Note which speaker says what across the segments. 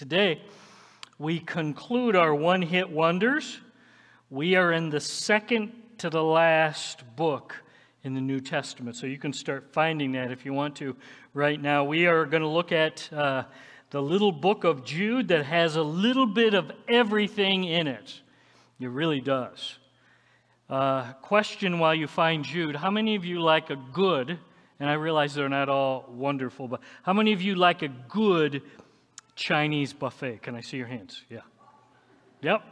Speaker 1: Today, we conclude our one hit wonders. We are in the second to the last book in the New Testament. So you can start finding that if you want to right now. We are going to look at uh, the little book of Jude that has a little bit of everything in it. It really does. Uh, question while you find Jude How many of you like a good, and I realize they're not all wonderful, but how many of you like a good Chinese buffet? Can I see your hands? Yeah. Yep.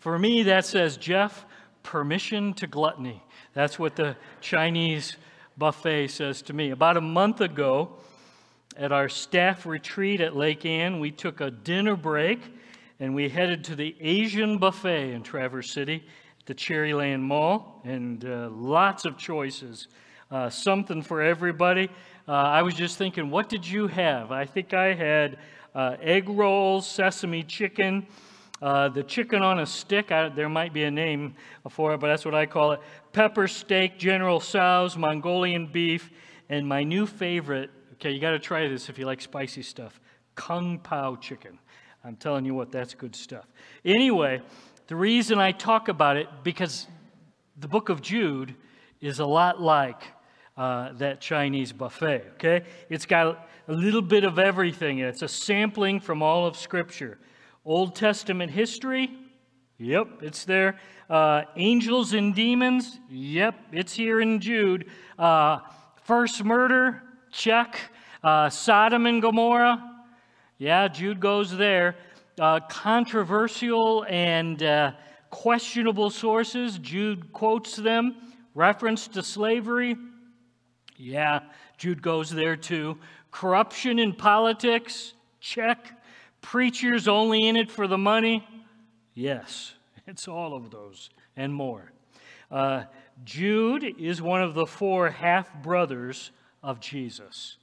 Speaker 1: For me, that says, Jeff, permission to gluttony. That's what the Chinese buffet says to me. About a month ago, at our staff retreat at Lake Ann, we took a dinner break and we headed to the Asian buffet in Traverse City at the Cherryland Mall, and uh, lots of choices. Uh, something for everybody. Uh, I was just thinking, what did you have? I think I had uh, egg rolls, sesame chicken, uh, the chicken on a stick, I, there might be a name for it, but that's what I call it. Pepper steak, General Tso's, Mongolian beef, and my new favorite, okay, you got to try this if you like spicy stuff, Kung Pao chicken. I'm telling you what, that's good stuff. Anyway, the reason I talk about it, because the book of Jude is a lot like uh, that Chinese buffet, okay? It's got a little bit of everything. It's a sampling from all of Scripture. Old Testament history, yep, it's there. Uh, angels and demons, yep, it's here in Jude. Uh, first murder, check. Uh, Sodom and Gomorrah, yeah, Jude goes there. Uh, controversial and questionable sources, Jude quotes them. Reference to slavery, yeah, Jude goes there too. Corruption in politics, check. Preachers only in it for the money? Yes, it's all of those and more. Uh, Jude is one of the four half brothers of Jesus.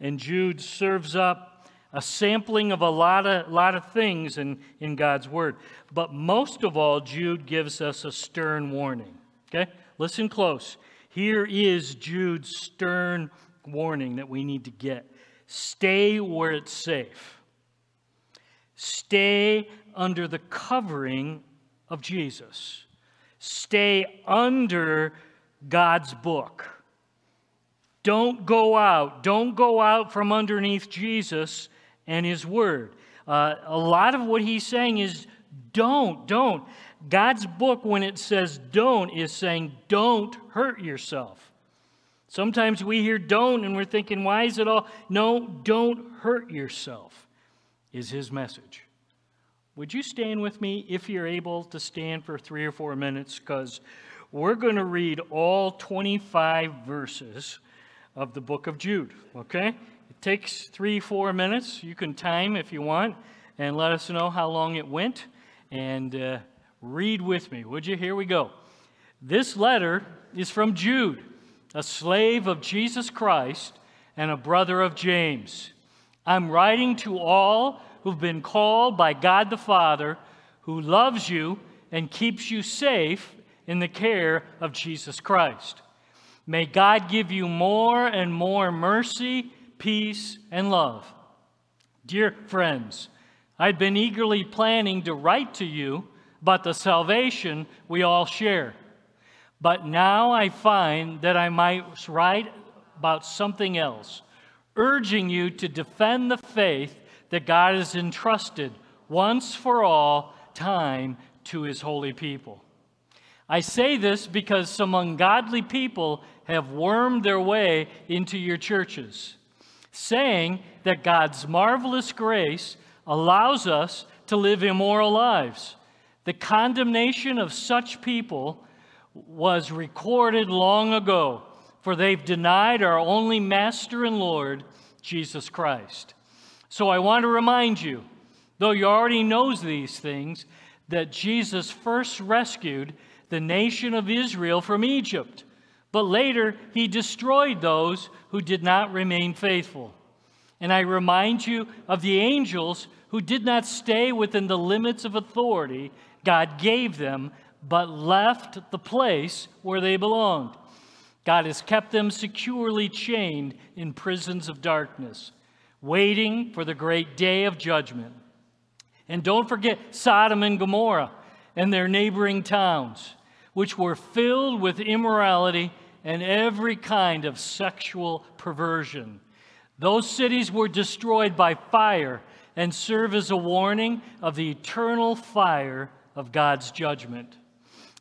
Speaker 1: And Jude serves up a sampling of a lot of, lot of things in, in God's Word. But most of all, Jude gives us a stern warning. Okay? Listen close. Here is Jude's stern warning that we need to get stay where it's safe. Stay under the covering of Jesus. Stay under God's book. Don't go out. Don't go out from underneath Jesus and His Word. Uh, a lot of what he's saying is don't, don't. God's book, when it says don't, is saying don't hurt yourself. Sometimes we hear don't and we're thinking, why is it all? No, don't hurt yourself is his message. Would you stand with me if you're able to stand for three or four minutes? Because we're going to read all 25 verses of the book of Jude, okay? It takes three, four minutes. You can time if you want and let us know how long it went. And uh, read with me, would you? Here we go. This letter is from Jude, a slave of Jesus Christ and a brother of James. I'm writing to all who've been called by God the Father, who loves you and keeps you safe in the care of Jesus Christ. May God give you more and more mercy, peace, and love. Dear friends, I'd been eagerly planning to write to you about the salvation we all share. But now I find that I might write about something else, urging you to defend the faith that God has entrusted once for all time to his holy people. I say this because some ungodly people have wormed their way into your churches, saying that God's marvelous grace allows us to live immoral lives. The condemnation of such people was recorded long ago, for they've denied our only Master and Lord, Jesus Christ. So I want to remind you, though you already knows these things, that Jesus first rescued the nation of Israel from Egypt, but later he destroyed those who did not remain faithful. And I remind you of the angels who did not stay within the limits of authority God gave them, but left the place where they belonged. God has kept them securely chained in prisons of darkness. waiting for the great day of judgment. And don't forget Sodom and Gomorrah and their neighboring towns, which were filled with immorality and every kind of sexual perversion. Those cities were destroyed by fire and serve as a warning of the eternal fire of God's judgment.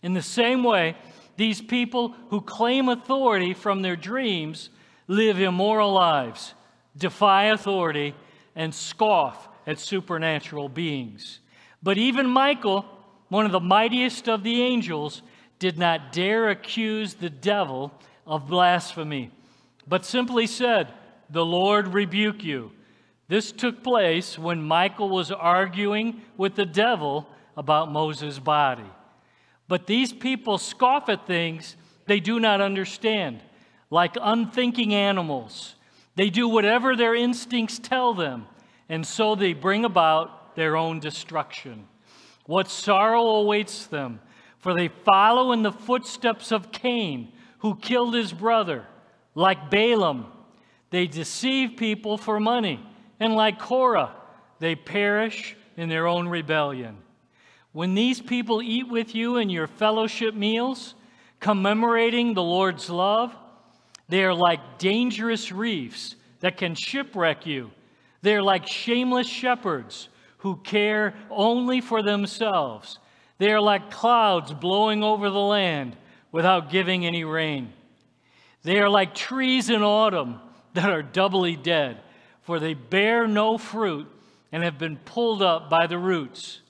Speaker 1: In the same way, these people who claim authority from their dreams live immoral lives, defy authority, and scoff at supernatural beings. But even Michael, one of the mightiest of the angels, did not dare accuse the devil of blasphemy, but simply said, The Lord rebuke you. This took place when Michael was arguing with the devil about Moses' body. But these people scoff at things they do not understand, like unthinking animals. They do whatever their instincts tell them, and so they bring about their own destruction. What sorrow awaits them, for they follow in the footsteps of Cain, who killed his brother, like Balaam. They deceive people for money and like Korah, they perish in their own rebellion. When these people eat with you in your fellowship meals, commemorating the Lord's love, they are like dangerous reefs that can shipwreck you. They are like shameless shepherds who care only for themselves. They are like clouds blowing over the land without giving any rain. They are like trees in autumn that are doubly dead for they bear no fruit and have been pulled up by the roots.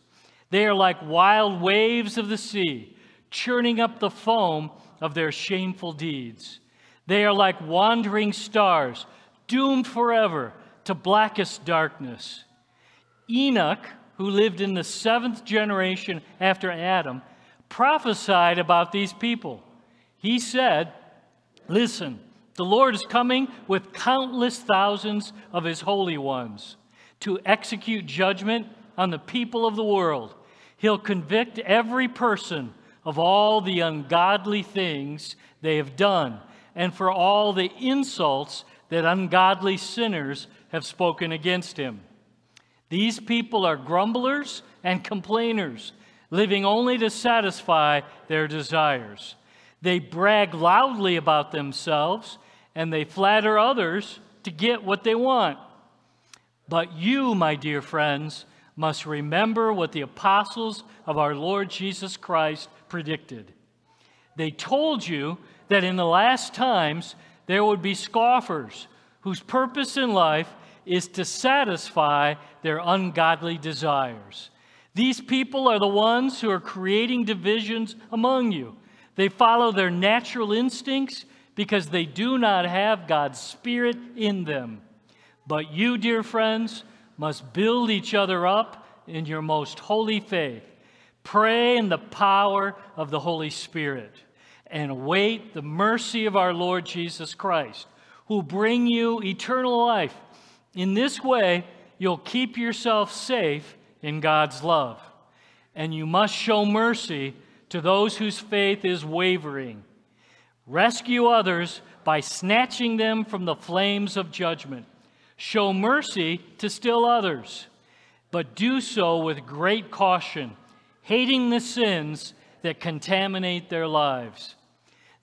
Speaker 1: They are like wild waves of the sea, churning up the foam of their shameful deeds. They are like wandering stars, doomed forever to blackest darkness. Enoch, who lived in the seventh generation after Adam, prophesied about these people. He said, Listen, the Lord is coming with countless thousands of his holy ones to execute judgment on the people of the world. He'll convict every person of all the ungodly things they have done and for all the insults that ungodly sinners have spoken against him. These people are grumblers and complainers, living only to satisfy their desires. They brag loudly about themselves and they flatter others to get what they want. But you, my dear friends, must remember what the apostles of our Lord Jesus Christ predicted. They told you that in the last times there would be scoffers whose purpose in life is to satisfy their ungodly desires. These people are the ones who are creating divisions among you. They follow their natural instincts because they do not have God's Spirit in them. But you, dear friends, must build each other up in your most holy faith. Pray in the power of the Holy Spirit and await the mercy of our Lord Jesus Christ, who will bring you eternal life. In this way, you'll keep yourself safe in God's love. And you must show mercy to those whose faith is wavering Rescue others by snatching them from the flames of judgment. Show mercy to still others, but do so with great caution, hating the sins that contaminate their lives.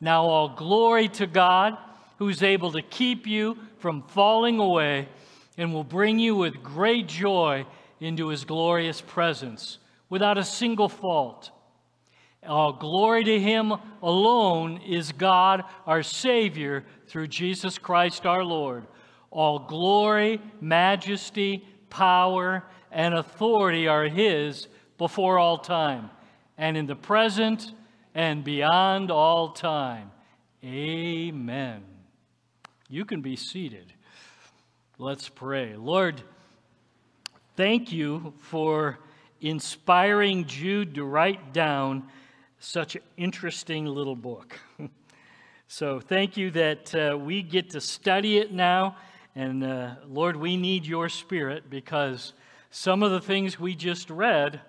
Speaker 1: Now, all glory to God, who's able to keep you from falling away and will bring you with great joy into his glorious presence without a single fault. All glory to Him alone is God, our Savior, through Jesus Christ our Lord. All glory, majesty, power, and authority are His before all time, and in the present and beyond all time. Amen. You can be seated. Let's pray. Lord, thank you for inspiring Jude to write down such an interesting little book. so thank you that uh, we get to study it now. And uh, Lord, we need your spirit because some of the things we just read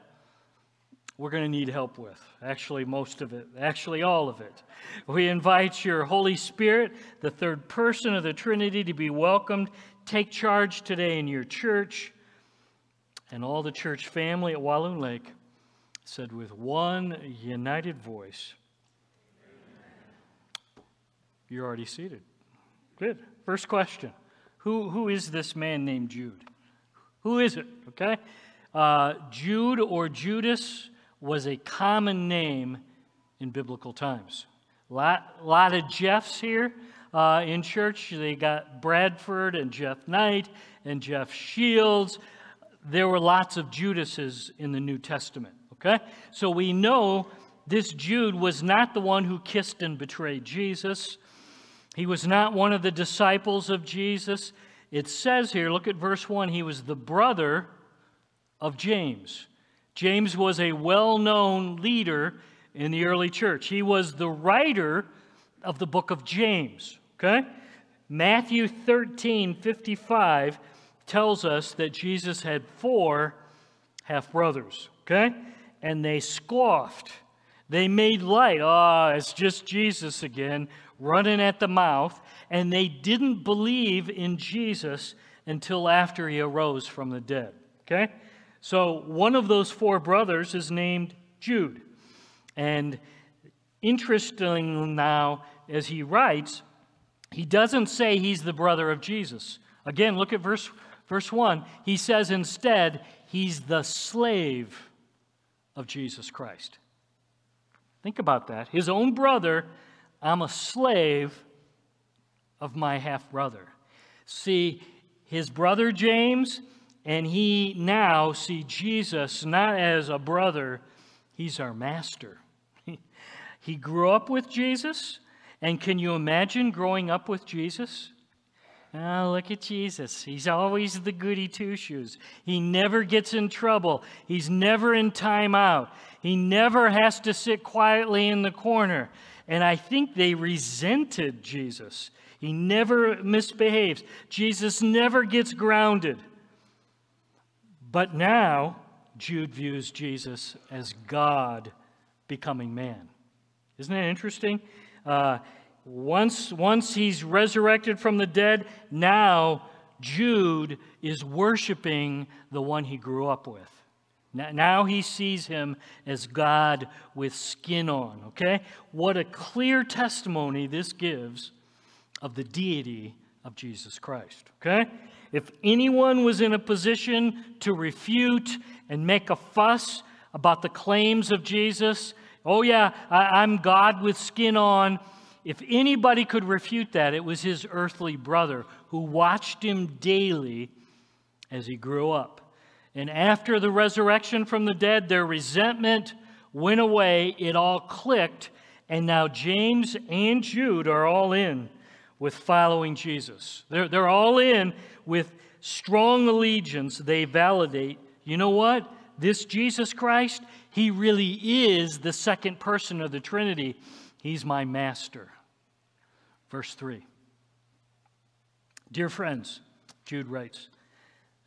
Speaker 1: we're going to need help with. Actually, most of it, actually, all of it. We invite your Holy Spirit, the third person of the Trinity, to be welcomed. Take charge today in your church. And all the church family at Walloon Lake said with one united voice, You're already seated. Good. First question Who, who is this man named Jude? Who is it? Okay? Uh, Jude or Judas was a common name in biblical times. A lot, lot of Jeffs here uh, in church. They got Bradford and Jeff Knight and Jeff Shields. There were lots of Judases in the New Testament. Okay? So we know this Jude was not the one who kissed and betrayed Jesus. He was not one of the disciples of Jesus. It says here, look at verse 1, he was the brother of James. James was a well known leader in the early church. He was the writer of the book of James. Okay? Matthew 13 55 tells us that Jesus had four half brothers. Okay? And they scoffed. They made light. Ah, oh, it's just Jesus again, running at the mouth. And they didn't believe in Jesus until after he arose from the dead. Okay? So one of those four brothers is named Jude. And interestingly, now, as he writes, he doesn't say he's the brother of Jesus. Again, look at verse, verse 1. He says instead, he's the slave of Jesus Christ. Think about that. His own brother, I'm a slave of my half brother. See, his brother James and he now see Jesus not as a brother, he's our master. he grew up with Jesus, and can you imagine growing up with Jesus? Oh, look at Jesus. He's always the goody two shoes. He never gets in trouble. He's never in timeout. He never has to sit quietly in the corner. And I think they resented Jesus. He never misbehaves. Jesus never gets grounded. But now, Jude views Jesus as God becoming man. Isn't that interesting? Uh, once, once he's resurrected from the dead, now Jude is worshiping the one he grew up with. Now he sees him as God with skin on, okay? What a clear testimony this gives of the deity of Jesus Christ, okay? If anyone was in a position to refute and make a fuss about the claims of Jesus, oh, yeah, I, am God with skin on. If anybody could refute that, it was his earthly brother who watched him daily as he grew up. And after the resurrection from the dead, their resentment went away, it all clicked, and now James and Jude are all in with following Jesus. They're, they're all in with strong allegiance. They validate, you know what? This Jesus Christ, he really is the second person of the Trinity. He's my master. Verse 3. Dear friends, Jude writes,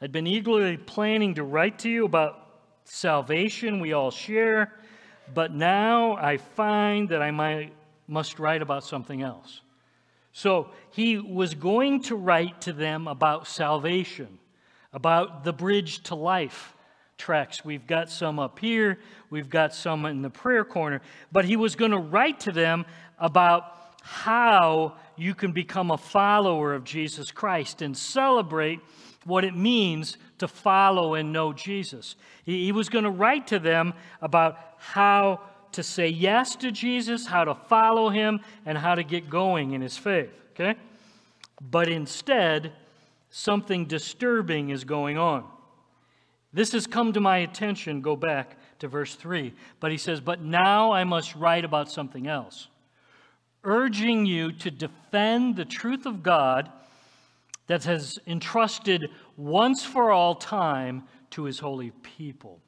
Speaker 1: I'd been eagerly planning to write to you about salvation we all share, but now I find that I might, must write about something else. So he was going to write to them about salvation, about the bridge to life tracts. We've got some up here, we've got some in the prayer corner. But he was going to write to them about how you can become a follower of Jesus Christ and celebrate what it means to follow and know Jesus. He, he was going to write to them about how to say yes to Jesus, how to follow him, and how to get going in his faith. Okay? But instead, something disturbing is going on. This has come to my attention. Go back to verse 3. But he says, But now I must write about something else, urging you to defend the truth of God that has entrusted once for all time to his holy people.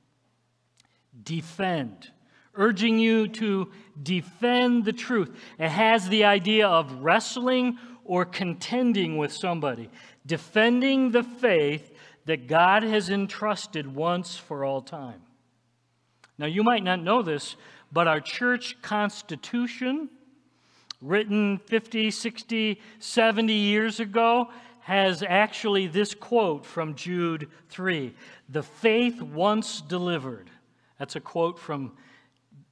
Speaker 1: Defend urging you to defend the truth. It has the idea of wrestling or contending with somebody, defending the faith that God has entrusted once for all time. Now, you might not know this, but our church constitution, written 50, 60, 70 years ago, has actually this quote from Jude 3 The faith once delivered. That's a quote from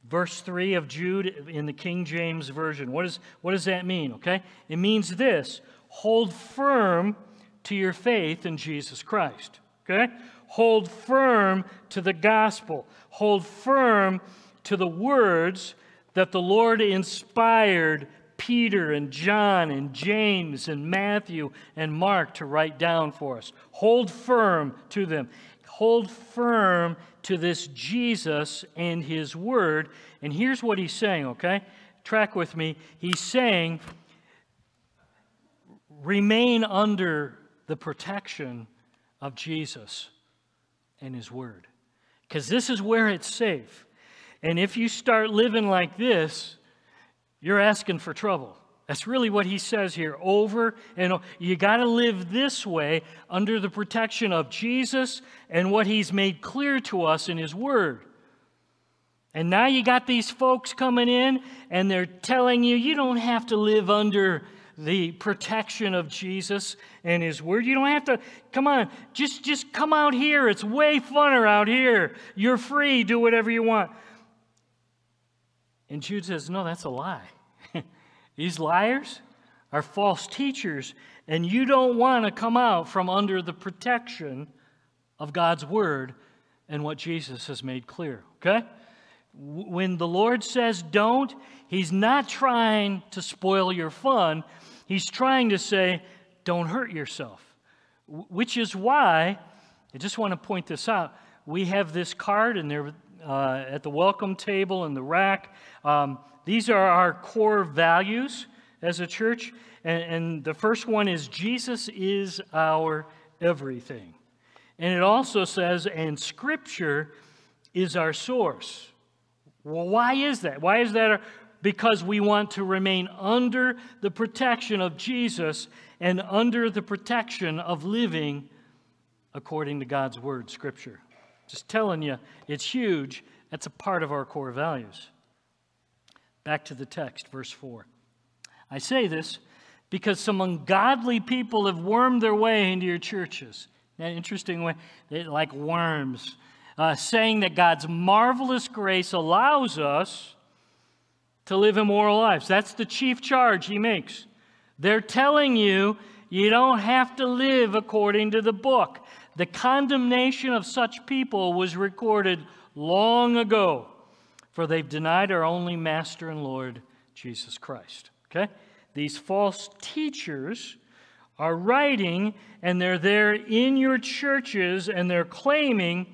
Speaker 1: verse 3 of Jude in the King James Version. What, is, what does that mean? Okay? It means this hold firm to your faith in Jesus Christ. Okay? Hold firm to the gospel. Hold firm to the words that the Lord inspired Peter and John and James and Matthew and Mark to write down for us. Hold firm to them. Hold firm to this Jesus and his word. And here's what he's saying, okay? Track with me. He's saying, remain under the protection of Jesus and his word. Because this is where it's safe. And if you start living like this, you're asking for trouble. That's really what he says here over and over. You got to live this way under the protection of Jesus and what he's made clear to us in his word. And now you got these folks coming in and they're telling you you don't have to live under the protection of Jesus and his word. You don't have to come on, just just come out here. It's way funner out here. You're free, do whatever you want. And Jude says, "No, that's a lie." These liars are false teachers, and you don't want to come out from under the protection of God's word and what Jesus has made clear. Okay? When the Lord says don't, He's not trying to spoil your fun. He's trying to say, don't hurt yourself. Which is why, I just want to point this out. We have this card, and they're uh, at the welcome table in the rack. Um, these are our core values as a church. And, and the first one is Jesus is our everything. And it also says, and Scripture is our source. Well, why is that? Why is that? Because we want to remain under the protection of Jesus and under the protection of living according to God's Word, Scripture. Just telling you, it's huge. That's a part of our core values. Back to the text, verse 4. I say this because some ungodly people have wormed their way into your churches. That interesting way, they, like worms, uh, saying that God's marvelous grace allows us to live immoral lives. That's the chief charge he makes. They're telling you you don't have to live according to the book. The condemnation of such people was recorded long ago for they've denied our only Master and Lord, Jesus Christ. Okay? These false teachers are writing, and they're there in your churches, and they're claiming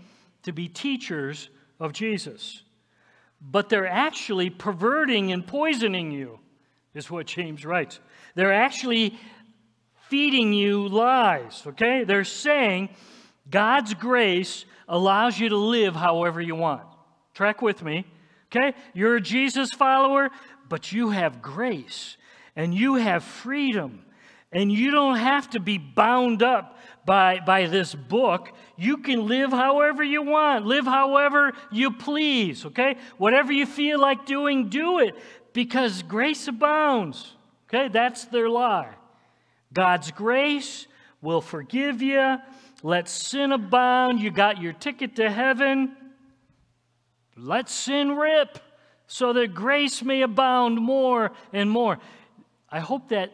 Speaker 1: to be teachers of Jesus. But they're actually perverting and poisoning you, is what James writes. They're actually feeding you lies, okay? They're saying God's grace allows you to live however you want. Track with me. Okay? You're a Jesus follower, but you have grace and you have freedom. And you don't have to be bound up by, by this book. You can live however you want, live however you please, okay? Whatever you feel like doing, do it because grace abounds, okay? That's their lie. God's grace will forgive you. Let sin abound. You got your ticket to heaven. Let sin rip so that grace may abound more and more. I hope that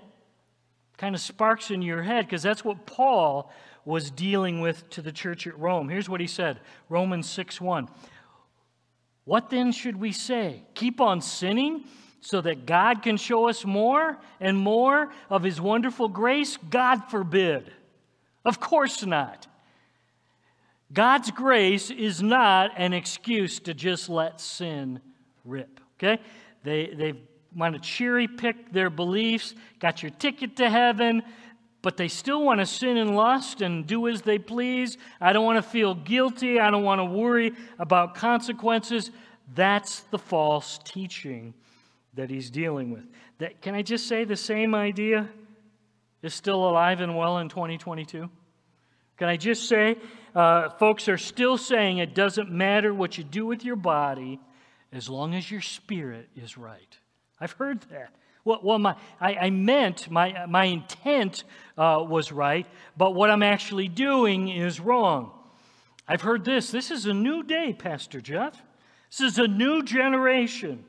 Speaker 1: kind of sparks in your head because that's what Paul was dealing with to the church at Rome. Here's what he said Romans 6 1. What then should we say? Keep on sinning so that God can show us more and more of his wonderful grace? God forbid. Of course not. God's grace is not an excuse to just let sin rip. Okay? They, they want to cherry pick their beliefs, got your ticket to heaven, but they still want to sin and lust and do as they please. I don't want to feel guilty. I don't want to worry about consequences. That's the false teaching that he's dealing with. That, can I just say the same idea is still alive and well in 2022? Can I just say uh, folks are still saying it doesn't matter what you do with your body as long as your spirit is right. I've heard that. Well, well my, I, I meant, my, my intent uh, was right, but what I'm actually doing is wrong. I've heard this. This is a new day, Pastor Jeff. This is a new generation.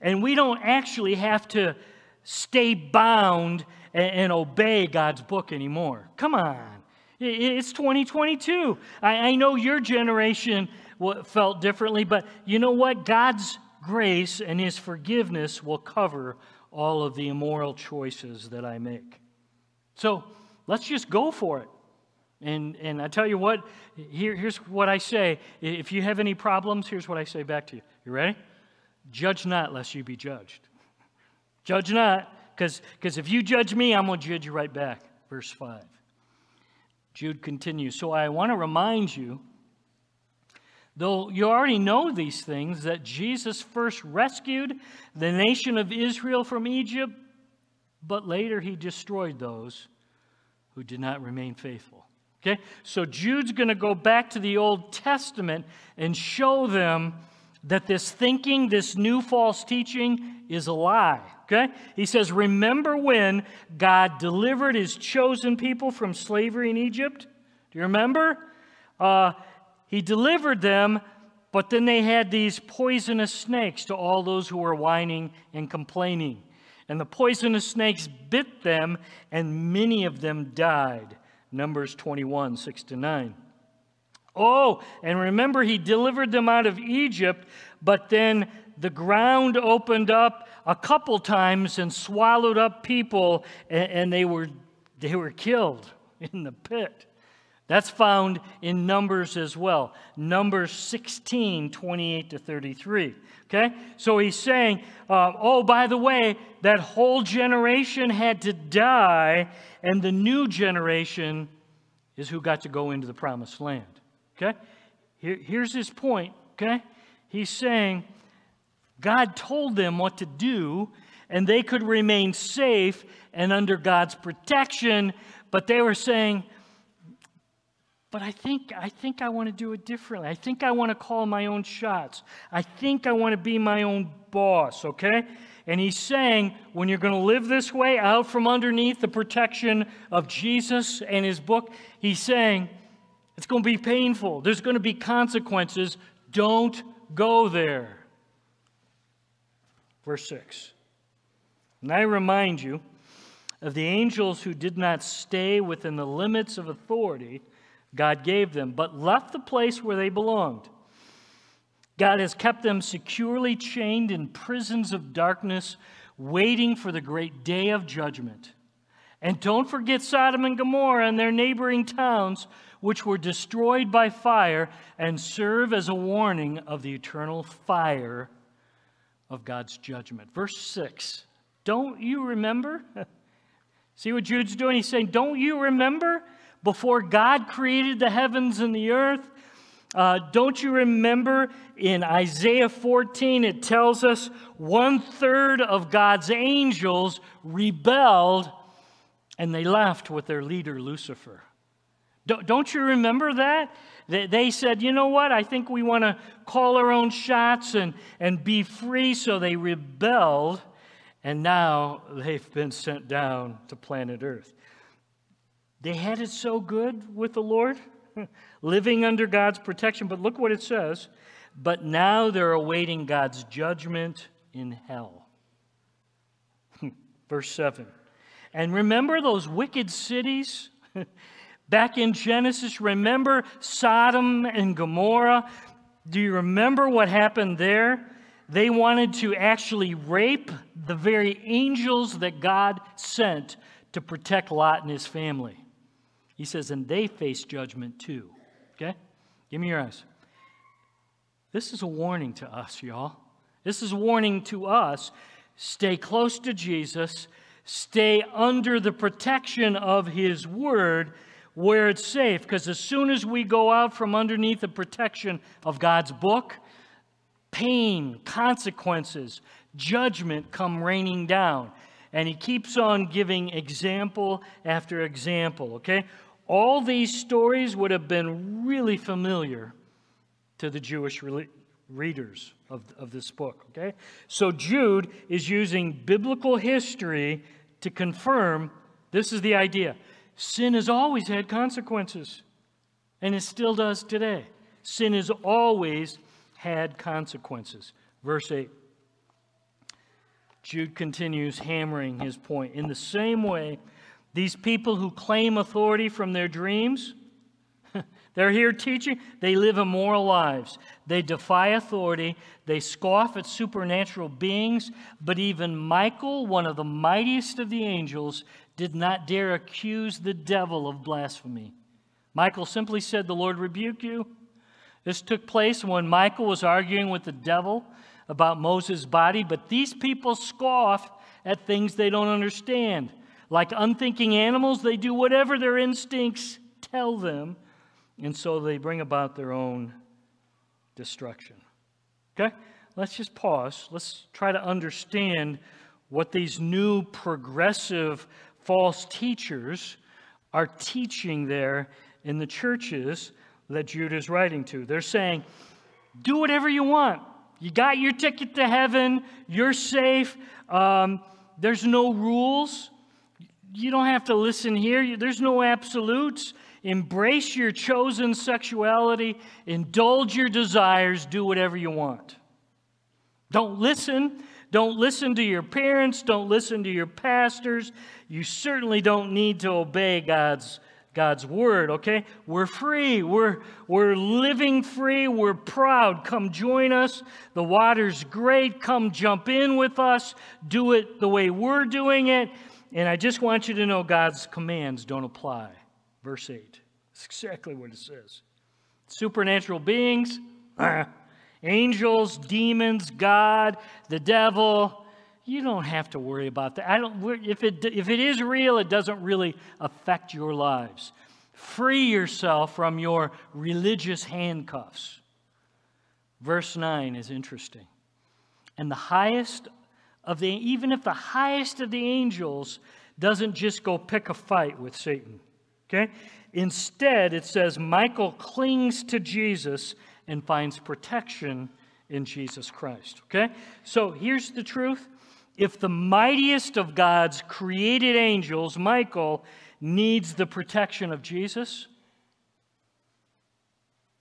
Speaker 1: And we don't actually have to stay bound and, and obey God's book anymore. Come on. It's 2022. I, I know your generation felt differently, but you know what? God's grace and His forgiveness will cover all of the immoral choices that I make. So let's just go for it. And, and I tell you what, here, here's what I say. If you have any problems, here's what I say back to you. You ready? Judge not, lest you be judged. Judge not, because if you judge me, I'm going to judge you right back. Verse 5. Jude continues So I want to remind you, though you already know these things, that Jesus first rescued the nation of Israel from Egypt, but later he destroyed those who did not remain faithful. Okay? So Jude's going to go back to the Old Testament and show them that this thinking, this new false teaching, is a lie. Okay? He says, Remember when God delivered his chosen people from slavery in Egypt? Do you remember? Uh, he delivered them, but then they had these poisonous snakes to all those who were whining and complaining. And the poisonous snakes bit them, and many of them died. Numbers 21, 6 to 9. Oh, and remember, he delivered them out of Egypt, but then the ground opened up a couple times and swallowed up people, and, and they, were, they were killed in the pit. That's found in Numbers as well. Numbers 16, 28 to 33. Okay? So he's saying, uh, oh, by the way, that whole generation had to die, and the new generation is who got to go into the promised land. Okay? Here, here's his point. Okay? He's saying God told them what to do, and they could remain safe and under God's protection, but they were saying, but I think, I think I want to do it differently. I think I want to call my own shots. I think I want to be my own boss, okay? And he's saying, when you're going to live this way, out from underneath the protection of Jesus and his book, he's saying, it's going to be painful. There's going to be consequences. Don't go there. Verse 6. And I remind you of the angels who did not stay within the limits of authority God gave them, but left the place where they belonged. God has kept them securely chained in prisons of darkness, waiting for the great day of judgment. And don't forget Sodom and Gomorrah and their neighboring towns, which were destroyed by fire and serve as a warning of the eternal fire of God's judgment. Verse 6 Don't you remember? See what Jude's doing? He's saying, Don't you remember before God created the heavens and the earth? Uh, don't you remember in Isaiah 14, it tells us one third of God's angels rebelled and they left with their leader, Lucifer. Don't you remember that? They said, you know what? I think we want to call our own shots and, and be free. So they rebelled, and now they've been sent down to planet Earth. They had it so good with the Lord, living under God's protection. But look what it says. But now they're awaiting God's judgment in hell. Verse 7. And remember those wicked cities? Back in Genesis, remember Sodom and Gomorrah? Do you remember what happened there? They wanted to actually rape the very angels that God sent to protect Lot and his family. He says, and they face judgment too. Okay? Give me your eyes. This is a warning to us, y'all. This is a warning to us. Stay close to Jesus, stay under the protection of his word where it's safe. Because as soon as we go out from underneath the protection of God's book, pain, consequences, judgment come raining down. And he keeps on giving example after example, okay? All these stories would have been really familiar to the Jewish readers of, of this book, okay? So Jude is using biblical history to confirm this is the idea. Sin has always had consequences, and it still does today. Sin has always had consequences. Verse 8. Jude continues hammering his point. In the same way, these people who claim authority from their dreams, they're here teaching, they live immoral lives. They defy authority, they scoff at supernatural beings, but even Michael, one of the mightiest of the angels, did not dare accuse the devil of blasphemy. Michael simply said, The Lord rebuke you. This took place when Michael was arguing with the devil about Moses' body, but these people scoff at things they don't understand. Like unthinking animals, they do whatever their instincts tell them, and so they bring about their own destruction. Okay? Let's just pause. Let's try to understand what these new progressive false teachers are teaching there in the churches that Jude is writing to. They're saying, do whatever you want. You got your ticket to heaven. You're safe. Um, there's no rules. You don't have to listen here. There's no absolutes. Embrace your chosen sexuality. Indulge your desires. Do whatever you want. Don't listen. Don't listen to your parents. Don't listen to your pastors. You certainly don't need to obey God's God's word, okay? We're free. We're, we're living free. We're proud. Come join us. The water's great. Come jump in with us. Do it the way we're doing it. And I just want you to know God's commands don't apply. Verse 8. That's exactly what it says. Supernatural beings, angels, demons, God, the devil, you don't have to worry about that. I don't, if, it, if it is real, it doesn't really affect your lives. Free yourself from your religious handcuffs. Verse 9 is interesting. And the highest of the, even if the highest of the angels doesn't just go pick a fight with Satan, okay? Instead, it says Michael clings to Jesus and finds protection in Jesus Christ, okay? So here's the truth if the mightiest of God's created angels, Michael, needs the protection of Jesus,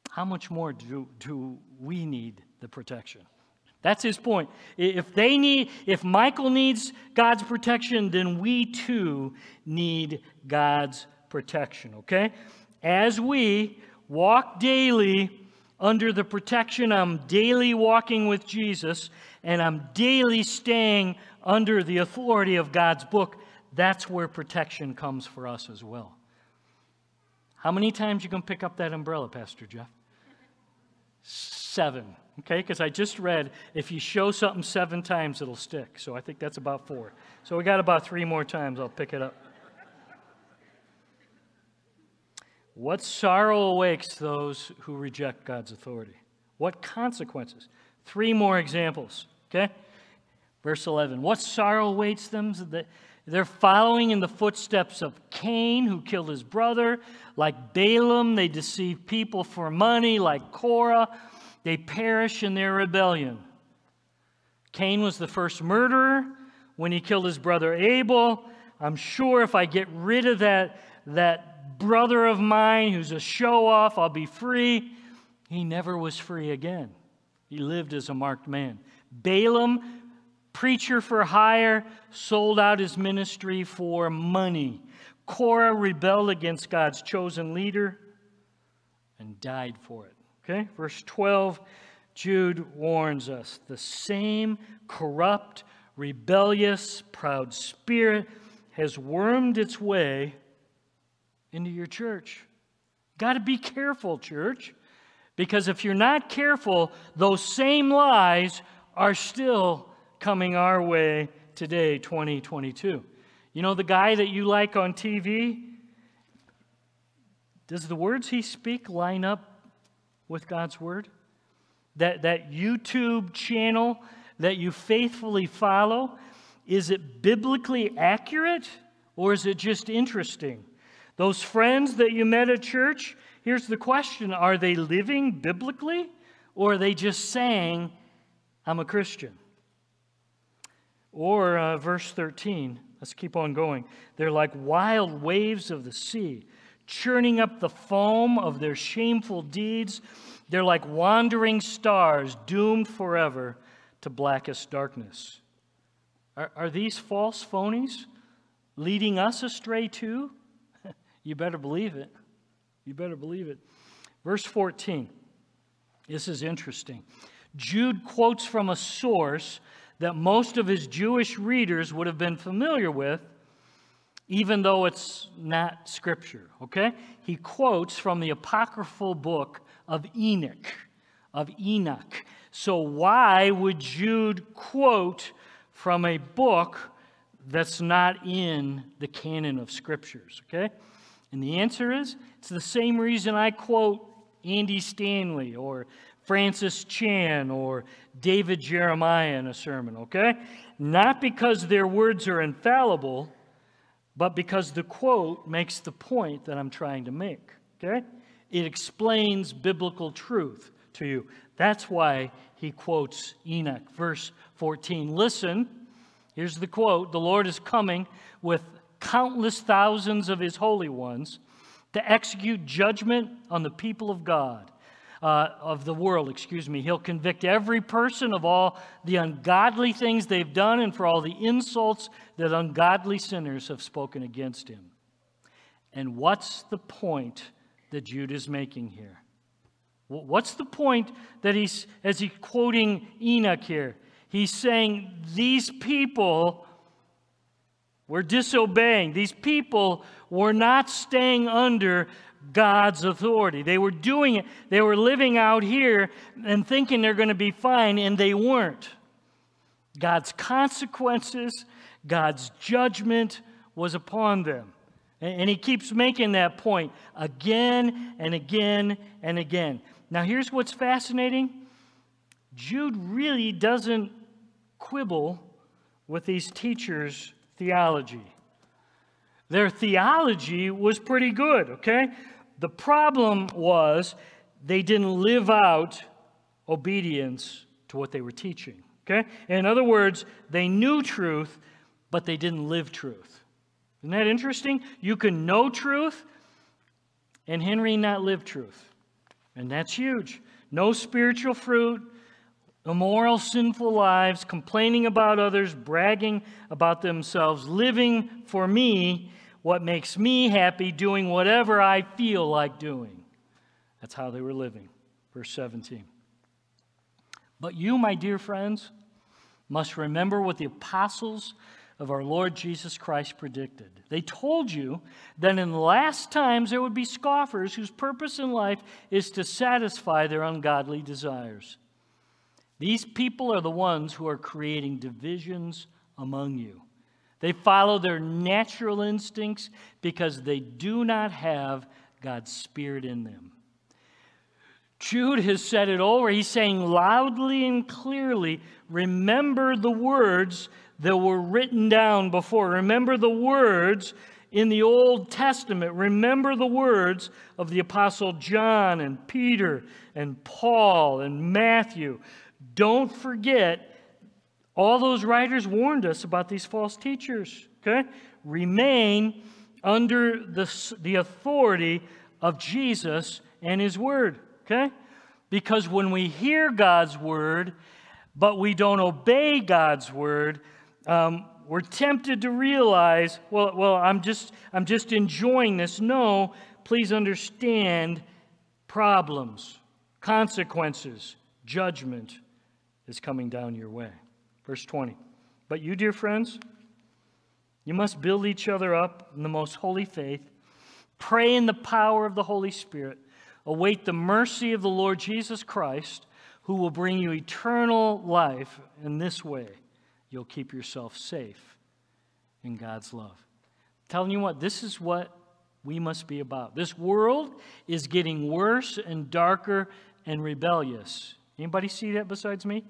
Speaker 1: how much more do, do we need the protection? That's his point. If they need, if Michael needs God's protection, then we too need God's protection, okay? As we walk daily under the protection, I'm daily walking with Jesus, and I'm daily staying under the authority of God's book, that's where protection comes for us as well. How many times you can pick up that umbrella, Pastor Jeff? Seven. Okay, because I just read if you show something seven times, it'll stick. So I think that's about four. So we got about three more times. I'll pick it up. What sorrow awakes those who reject God's authority? What consequences? Three more examples. Okay? Verse 11 What sorrow awaits them? They're following in the footsteps of Cain, who killed his brother. Like Balaam, they deceive people for money. Like Korah, they perish in their rebellion. Cain was the first murderer when he killed his brother Abel. I'm sure if I get rid of that, that brother of mine who's a show off, I'll be free. He never was free again. He lived as a marked man. Balaam preacher for hire, sold out his ministry for money. Korah rebelled against God's chosen leader and died for it. Okay, verse 12, Jude warns us the same corrupt, rebellious, proud spirit has wormed its way into your church. Got to be careful, church, because if you're not careful, those same lies are still coming our way today, 2022. You know the guy that you like on TV? Does the words he speak line up with God's word? That, that YouTube channel that you faithfully follow, is it biblically accurate or is it just interesting? Those friends that you met at church, here's the question Are they living biblically, or are they just saying, I'm a Christian? Or uh, verse 13, let's keep on going. They're like wild waves of the sea, churning up the foam of their shameful deeds. They're like wandering stars doomed forever to blackest darkness. Are, are these false phonies leading us astray too? You better believe it. You better believe it. Verse 14. This is interesting. Jude quotes from a source that most of his Jewish readers would have been familiar with, even though it's not scripture, okay? He quotes from the apocryphal book of Enoch, of Enoch. So why would Jude quote from a book that's not in the canon of scriptures, okay? And the answer is it's the same reason I quote Andy Stanley or Francis Chan or David Jeremiah in a sermon, okay? Not because their words are infallible, but because the quote makes the point that I'm trying to make, okay? It explains biblical truth to you. That's why he quotes Enoch, verse 14. Listen, here's the quote The Lord is coming with countless thousands of his holy ones to execute judgment on the people of God uh, of the world, excuse me. He'll convict every person of all the ungodly things they've done and for all the insults that ungodly sinners have spoken against him. And what's the point that Jude is making here? What's the point that he's, as he's quoting Enoch here? He's saying these people were disobeying. These people were not staying under God's authority. They were doing it, they were living out here and thinking they're going to be fine, and they weren't. God's consequences, God's judgment was upon them. And he keeps making that point again and again and again. Now, here's what's fascinating Jude really doesn't quibble with these teachers' theology. Their theology was pretty good, okay? The problem was they didn't live out obedience to what they were teaching, okay? In other words, they knew truth, but they didn't live truth. Isn't that interesting? You can know truth and Henry not live truth. And that's huge. No spiritual fruit, immoral, sinful lives, complaining about others, bragging about themselves, living for me what makes me happy, doing whatever I feel like doing. That's how they were living. Verse 17. But you, my dear friends, must remember what the apostles of our Lord Jesus Christ predicted. They told you that in the last times there would be scoffers whose purpose in life is to satisfy their ungodly desires. These people are the ones who are creating divisions among you. They follow their natural instincts because they do not have God's Spirit in them. Jude has said it over. He's saying loudly and clearly remember the words that were written down before. Remember the words in the Old Testament. Remember the words of the Apostle John and Peter and Paul and Matthew. Don't forget all those writers warned us about these false teachers. Okay? Remain under the, the authority of Jesus and His Word. Okay? Because when we hear God's Word, but we don't obey God's Word, um, we're tempted to realize, well, well, I'm just, I'm just enjoying this. No, please understand problems, consequences, judgment is coming down your way. Verse 20. But you, dear friends, you must build each other up in the most holy faith, pray in the power of the Holy Spirit, await the mercy of the Lord Jesus Christ, who will bring you eternal life. In this way, you'll keep yourself safe in God's love. Telling you what, this is what we must be about. This world is getting worse and darker and rebellious. Anybody see that besides me?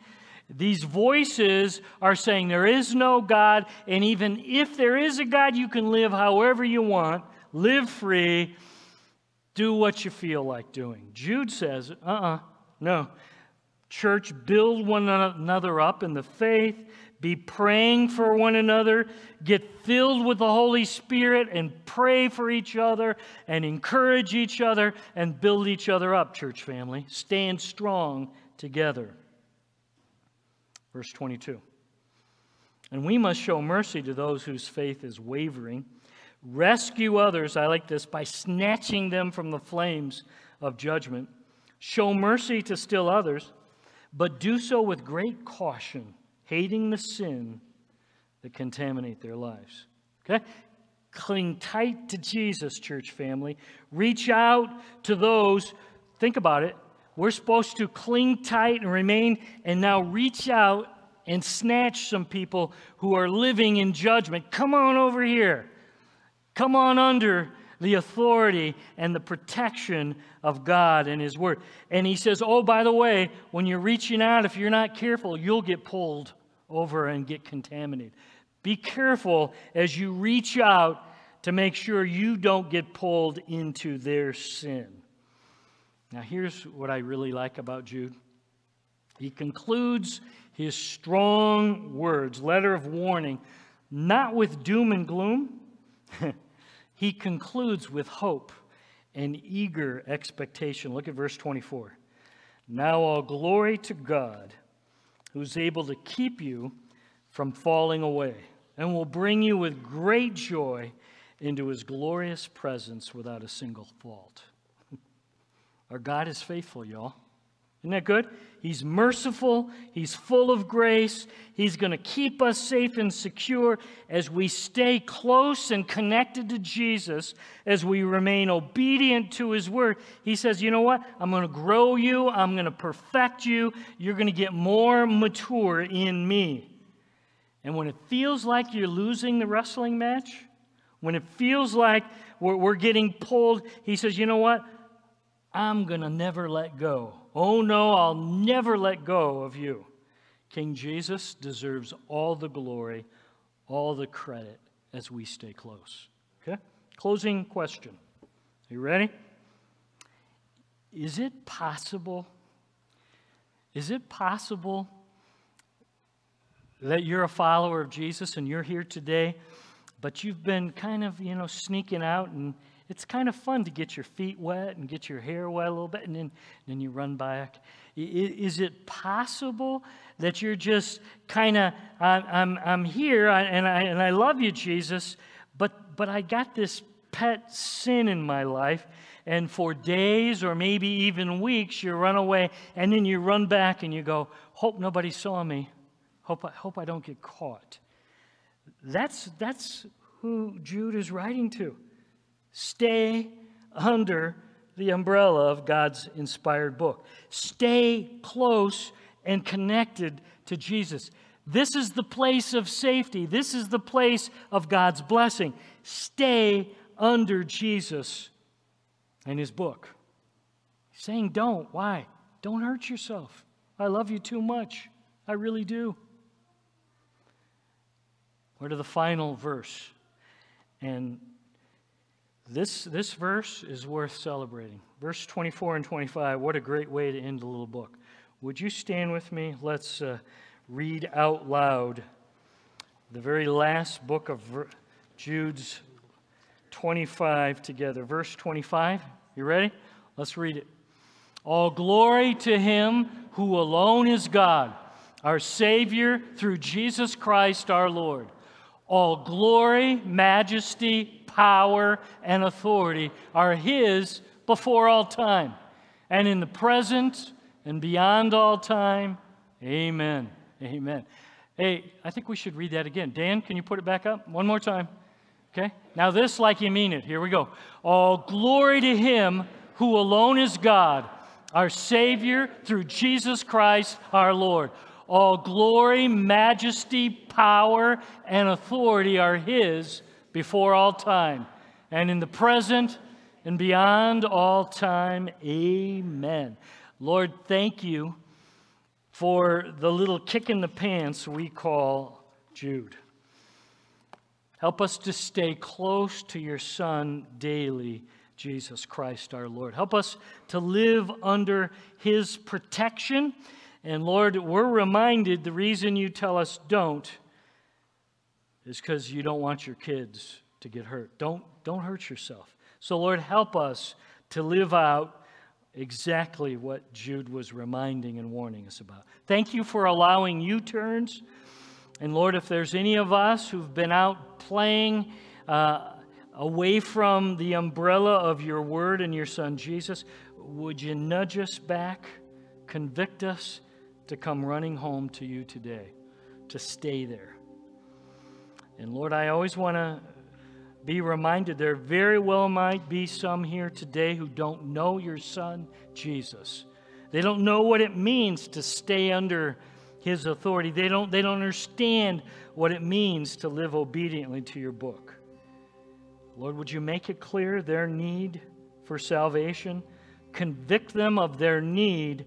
Speaker 1: These voices are saying there is no God, and even if there is a God, you can live however you want, live free, do what you feel like doing. Jude says, uh uh-uh, uh no. Church, build one another up in the faith, be praying for one another, get filled with the Holy Spirit, and pray for each other, and encourage each other, and build each other up, church family. Stand strong together. Verse 22. And we must show mercy to those whose faith is wavering. Rescue others, I like this, by snatching them from the flames of judgment. Show mercy to still others, but do so with great caution, hating the sin that contaminate their lives. Okay? Cling tight to Jesus, church family. Reach out to those, think about it. We're supposed to cling tight and remain, and now reach out and snatch some people who are living in judgment. Come on over here. Come on under the authority and the protection of God and His Word. And He says, Oh, by the way, when you're reaching out, if you're not careful, you'll get pulled over and get contaminated. Be careful as you reach out to make sure you don't get pulled into their sin. Now, here's what I really like about Jude. He concludes his strong words, letter of warning, not with doom and gloom. he concludes with hope and eager expectation. Look at verse 24. Now, all glory to God, who's able to keep you from falling away and will bring you with great joy into his glorious presence without a single fault. Our God is faithful, y'all. Isn't that good? He's merciful. He's full of grace. He's going to keep us safe and secure as we stay close and connected to Jesus, as we remain obedient to His word. He says, You know what? I'm going to grow you. I'm going to perfect you. You're going to get more mature in me. And when it feels like you're losing the wrestling match, when it feels like we're, we're getting pulled, He says, You know what? I'm going to never let go. Oh no, I'll never let go of you. King Jesus deserves all the glory, all the credit as we stay close. Okay? Closing question. Are you ready? Is it possible? Is it possible that you're a follower of Jesus and you're here today, but you've been kind of, you know, sneaking out and it's kind of fun to get your feet wet and get your hair wet a little bit, and then, then you run back. Is it possible that you're just kind of, I'm, I'm here and I, and I love you, Jesus, but, but I got this pet sin in my life, and for days or maybe even weeks, you run away, and then you run back and you go, Hope nobody saw me. Hope I, hope I don't get caught. That's, that's who Jude is writing to. Stay under the umbrella of God's inspired book. Stay close and connected to Jesus. This is the place of safety. This is the place of God's blessing. Stay under Jesus and his book. He's saying, don't. Why? Don't hurt yourself. I love you too much. I really do. We're to the final verse. And this, this verse is worth celebrating. Verse 24 and 25, what a great way to end a little book. Would you stand with me? Let's uh, read out loud the very last book of Jude's 25 together. Verse 25, you ready? Let's read it. All glory to him who alone is God, our Savior, through Jesus Christ our Lord. All glory, majesty, power, and authority are His before all time, and in the present and beyond all time. Amen. Amen. Hey, I think we should read that again. Dan, can you put it back up one more time? Okay? Now, this like you mean it. Here we go. All glory to Him who alone is God, our Savior, through Jesus Christ our Lord. All glory, majesty, power, and authority are His before all time, and in the present and beyond all time. Amen. Lord, thank you for the little kick in the pants we call Jude. Help us to stay close to your Son daily, Jesus Christ our Lord. Help us to live under his protection. And Lord, we're reminded the reason you tell us don't is because you don't want your kids to get hurt. Don't, don't hurt yourself. So, Lord, help us to live out exactly what Jude was reminding and warning us about. Thank you for allowing U turns. And Lord, if there's any of us who've been out playing uh, away from the umbrella of your word and your son Jesus, would you nudge us back, convict us to come running home to you today, to stay there? And Lord, I always want to be reminded there very well might be some here today who don't know your son, Jesus. They don't know what it means to stay under his authority. They don't, they don't understand what it means to live obediently to your book. Lord, would you make it clear their need for salvation? Convict them of their need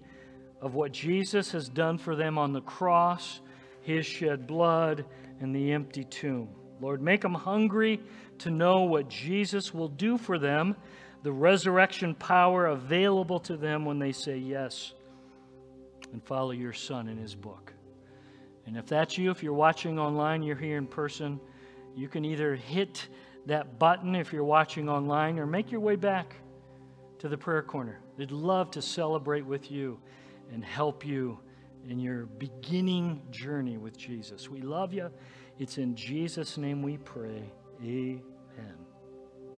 Speaker 1: of what Jesus has done for them on the cross, his shed blood, and the empty tomb. Lord, make them hungry to know what Jesus will do for them, the resurrection power available to them when they say yes and follow your son in his book. And if that's you, if you're watching online, you're here in person, you can either hit that button if you're watching online or make your way back to the prayer corner. They'd love to celebrate with you and help you in your beginning journey with Jesus. We love you. It's in Jesus' name we pray. Amen.